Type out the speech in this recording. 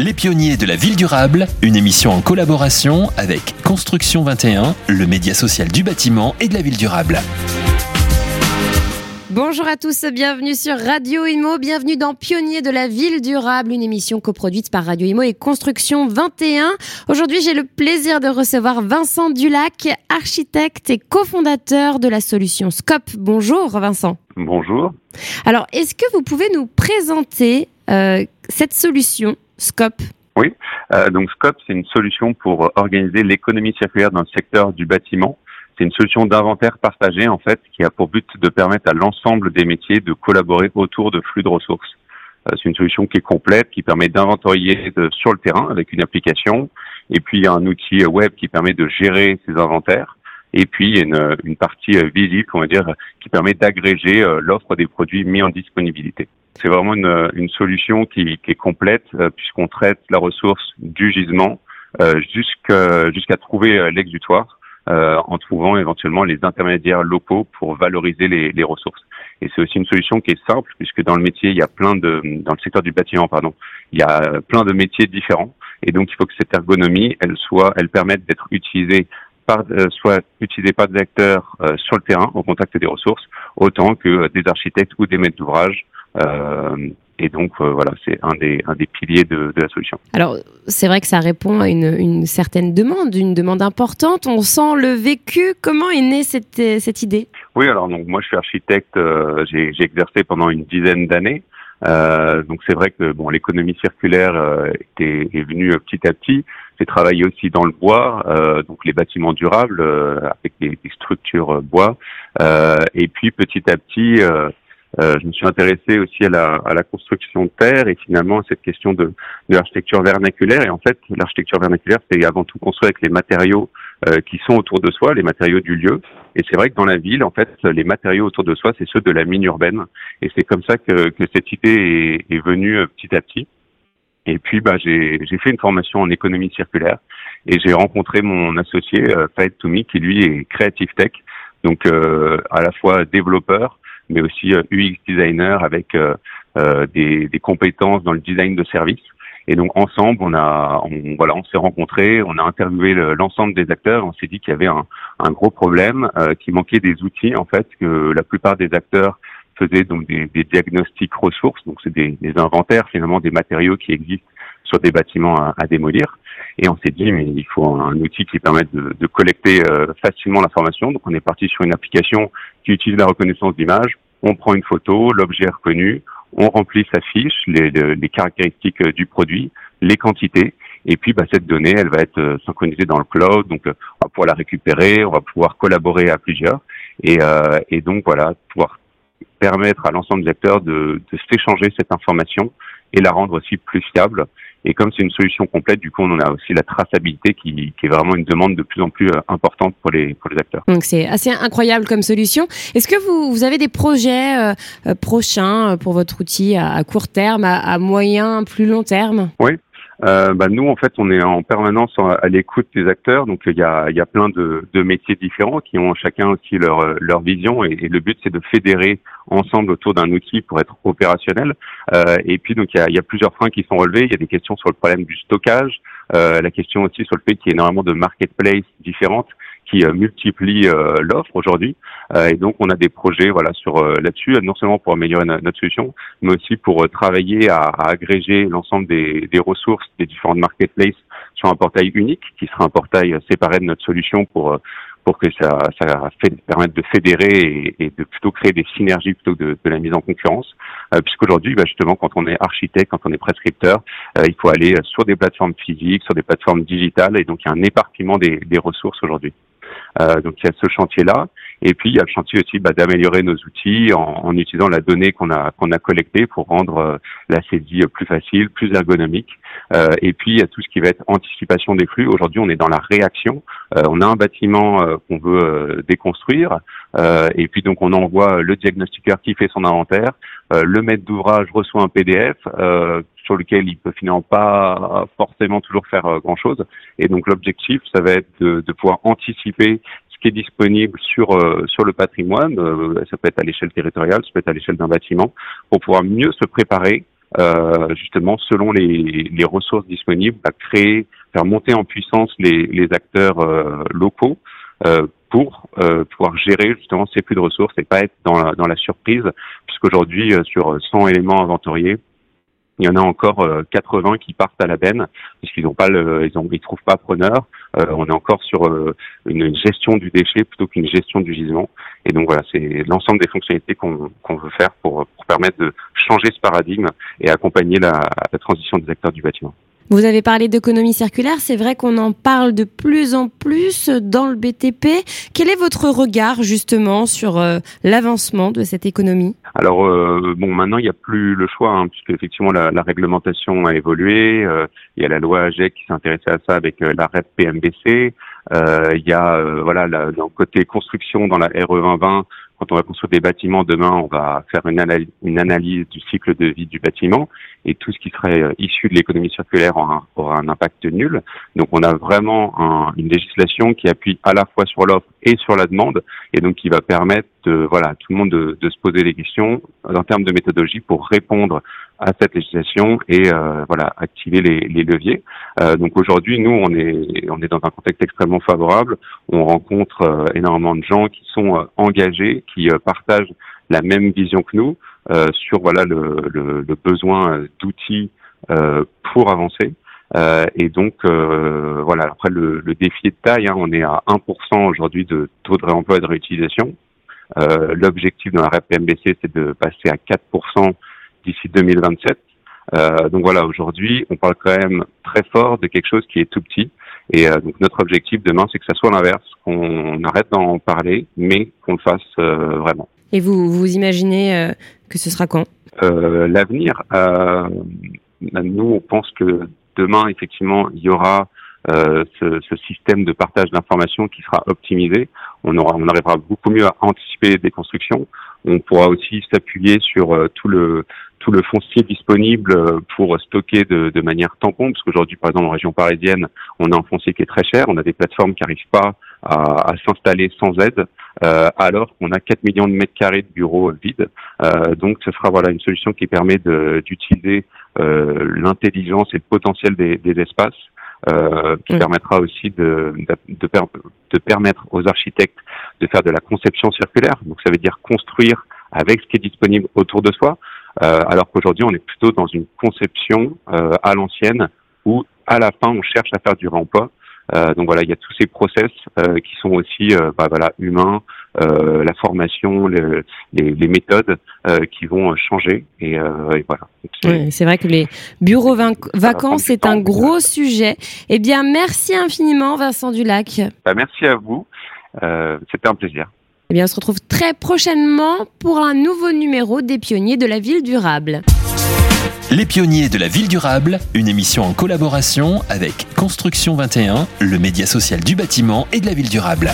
Les pionniers de la ville durable, une émission en collaboration avec Construction 21, le média social du bâtiment et de la ville durable. Bonjour à tous, bienvenue sur Radio Imo, bienvenue dans Pionniers de la ville durable, une émission coproduite par Radio Imo et Construction 21. Aujourd'hui, j'ai le plaisir de recevoir Vincent Dulac, architecte et cofondateur de la solution Scope. Bonjour Vincent. Bonjour. Alors, est-ce que vous pouvez nous présenter euh, cette solution Scope. Oui, euh, donc Scope, c'est une solution pour organiser l'économie circulaire dans le secteur du bâtiment. C'est une solution d'inventaire partagé en fait qui a pour but de permettre à l'ensemble des métiers de collaborer autour de flux de ressources. Euh, c'est une solution qui est complète, qui permet d'inventorier sur le terrain avec une application, et puis un outil web qui permet de gérer ces inventaires, et puis une, une partie euh, visible, on va dire, qui permet d'agréger euh, l'offre des produits mis en disponibilité. C'est vraiment une, une solution qui, qui, est complète puisqu'on traite la ressource du gisement jusqu'à jusqu'à trouver l'exutoire euh, en trouvant éventuellement les intermédiaires locaux pour valoriser les, les ressources. Et c'est aussi une solution qui est simple puisque dans le métier, il y a plein de, dans le secteur du bâtiment, pardon, il y a plein de métiers différents. Et donc, il faut que cette ergonomie, elle soit, elle permette d'être utilisée par, euh, soit utilisée par des acteurs euh, sur le terrain au contact des ressources, autant que des architectes ou des maîtres d'ouvrage euh, et donc euh, voilà, c'est un des, un des piliers de, de la solution. Alors c'est vrai que ça répond à une, une, certaine demande, une demande importante. On sent le vécu. Comment est née cette, cette idée? Oui, alors donc moi je suis architecte. Euh, j'ai exercé pendant une dizaine d'années. Euh, donc c'est vrai que bon, l'économie circulaire euh, est, venue petit à petit. J'ai travaillé aussi dans le bois, euh, donc les bâtiments durables avec des, des structures bois. et puis petit à petit, euh, je me suis intéressé aussi à la, à la, construction de terre et finalement à cette question de, de l'architecture vernaculaire. Et en fait, l'architecture vernaculaire, c'est avant tout construire avec les matériaux euh, qui sont autour de soi, les matériaux du lieu. Et c'est vrai que dans la ville, en fait, les matériaux autour de soi, c'est ceux de la mine urbaine. Et c'est comme ça que, que, cette idée est, est venue euh, petit à petit. Et puis, bah, j'ai fait une formation en économie circulaire et j'ai rencontré mon associé, euh, Toumi, qui lui est Creative Tech, donc euh, à la fois développeur, mais aussi UX euh, designer avec euh, euh, des, des, compétences dans le design de service. Et donc ensemble, on a, on, voilà, on s'est rencontrés, on a interviewé l'ensemble des acteurs, on s'est dit qu'il y avait un, un gros problème, euh, qu'il manquait des outils en fait, que la plupart des acteurs faisaient donc des, des diagnostics ressources, donc c'est des, des, inventaires finalement des matériaux qui existent sur des bâtiments à, à démolir. Et on s'est dit, mais il faut un, outil qui permette de, de collecter euh, facilement l'information. Donc on est parti sur une application qui utilise la reconnaissance d'image. On prend une photo, l'objet est reconnu, on remplit sa fiche, les, les, caractéristiques euh, du produit, les quantités, et puis bah, cette donnée, elle va être euh, synchronisée dans le cloud, donc on va pouvoir la récupérer, on va pouvoir collaborer à plusieurs, et, euh, et donc voilà, pouvoir permettre à l'ensemble des acteurs de, de s'échanger cette information et la rendre aussi plus fiable et comme c'est une solution complète, du coup, on a aussi la traçabilité qui, qui est vraiment une demande de plus en plus euh, importante pour les, pour les acteurs. Donc c'est assez incroyable comme solution. Est-ce que vous, vous avez des projets euh, euh prochains pour votre outil à, à court terme, à, à, moyen, plus long terme? Oui, euh, bah, nous, en fait, on est en permanence à l'écoute des acteurs. Donc, il y a, y a plein de, de, métiers différents qui ont chacun aussi leur, leur vision. Et, le but, c'est de fédérer ensemble autour d'un outil pour être opérationnel. Euh, et puis, donc, il y a, y a, plusieurs freins qui sont relevés. Il y a des questions sur le problème du stockage, euh, la question aussi sur le fait qu'il y a énormément de marketplaces différentes qui euh, multiplie euh, l'offre aujourd'hui. Euh, et donc, on a des projets voilà sur là-dessus, non seulement pour améliorer notre solution, mais aussi pour travailler à, à agréger l'ensemble des, des, ressources des différentes marketplaces sur un portail unique, qui sera un portail séparé de notre solution pour pour que ça, ça fait, permette de fédérer et, et, de plutôt créer des synergies plutôt que de, de la mise en concurrence. Euh, Puisqu'aujourd'hui, bah justement, quand on est architecte, quand on est prescripteur, euh, il faut aller sur des plateformes physiques, sur des plateformes digitales, et donc il y a un éparpillement des, des ressources aujourd'hui. Euh, donc il y a ce chantier-là. Et puis il y a le chantier aussi bah, d'améliorer nos outils en, en, utilisant la donnée qu'on a qu'on a collectée pour rendre euh, la saisie plus facile, plus ergonomique. Euh, et puis il y a tout ce qui va être anticipation des flux. Aujourd'hui, on est dans la réaction. Euh, on a un bâtiment euh, qu'on veut euh, déconstruire, et puis donc on envoie le diagnostiqueur qui fait son inventaire. le maître d'ouvrage reçoit un PDF sur lequel il peut finalement pas forcément toujours faire grand chose. Et donc l'objectif, ça va être de, de pouvoir anticiper qui est disponible sur euh, sur le patrimoine. Euh, ça peut être à l'échelle territoriale, ça peut être à l'échelle d'un bâtiment, pour pouvoir mieux se préparer justement selon les, les, ressources disponibles, à créer, faire monter en puissance les, les acteurs locaux pour pouvoir gérer justement ces flux de ressources et pas être dans la, dans la surprise, puisqu'aujourd'hui sur 100 éléments inventoriés, il y en a encore 80 euh, qui partent à la benne puisqu'ils n'ont pas le, ils, ont, ils trouvent pas preneur. Euh, on est encore sur euh, une gestion du déchet plutôt qu'une gestion du gisement. Et donc voilà, c'est l'ensemble des fonctionnalités qu'on veut faire pour, permettre de changer ce paradigme et accompagner la transition des acteurs du bâtiment. Vous avez parlé d'économie circulaire, c'est vrai qu'on en parle de plus en plus dans le BTP. Quel est votre regard justement sur euh, l'avancement de cette économie? Alors euh, bon, maintenant il n'y a plus le choix, hein, puisque effectivement la, la, réglementation a évolué. Euh, il y a la loi AGEC qui s'intéressait à ça avec la REP PMBC. il y a voilà la, côté construction dans la RE 2020 quand on va construire des bâtiments demain, on va faire une analyse, du cycle de vie du bâtiment et tout ce qui serait euh, issu de l'économie circulaire aura, un impact nul. Donc on a vraiment un, une législation qui appuie à la fois sur l'offre et sur la demande et donc qui va permettre de, voilà, tout le monde de, de se poser des questions en termes de méthodologie pour répondre à cette législation et euh, voilà activer les, les leviers. Euh, donc aujourd'hui, nous, on est on est dans un contexte extrêmement favorable. On rencontre euh, énormément de gens qui sont euh, engagés, qui partagent la même vision que nous sur voilà le, le, le besoin d'outils pour avancer. et donc voilà. Après le, le, défi de taille, hein, on est à 1% aujourd'hui de taux de réemploi et de réutilisation. L'objectif dans la REP MBC, c'est de passer à 4% d'ici 2027. Euh, donc voilà, aujourd'hui, on parle quand même très fort de quelque chose qui est tout petit. Et euh, donc notre objectif demain, c'est que ça soit l'inverse, qu'on arrête d'en parler, mais qu'on le fasse euh, vraiment. Et vous, vous imaginez euh, que ce sera quand? Euh, L'avenir, nous, on pense que demain, effectivement, il y aura ce, ce, système de partage d'informations qui sera optimisé. On, aura, on arrivera beaucoup mieux à anticiper des constructions. On pourra aussi s'appuyer sur tout le tout le foncier disponible euh, pour stocker de, de manière tampon, parce qu'aujourd'hui, par exemple, en région parisienne, on a un foncier qui est très cher, on a des plateformes qui n'arrivent pas à, à s'installer sans aide, euh, alors qu'on a 4 millions de mètres carrés de bureaux vides. Euh, donc, ce sera voilà une solution qui permet d'utiliser euh, l'intelligence et le potentiel des, des espaces. Euh, qui permettra aussi de, de, de, permettre aux architectes de faire de la conception circulaire. Donc ça veut dire construire avec ce qui est disponible autour de soi. Euh, alors qu'aujourd'hui, on est plutôt dans une conception euh, à l'ancienne où, à la fin, on cherche à faire du réemploi. Euh, donc voilà, il y a tous ces process qui sont aussi bah, voilà, humains, la formation, les, les, méthodes qui vont changer. Et, et voilà. Oui, c'est vrai que les bureaux vacants, c'est un gros sujet. Eh bien, merci infiniment, Vincent Dulac. Bah, merci à vous. C'était un plaisir. Eh bien, on se retrouve très prochainement pour un nouveau numéro des pionniers de la ville durable. Les pionniers de la ville durable, une émission en collaboration avec Construction 21, le média social du bâtiment et de la ville durable.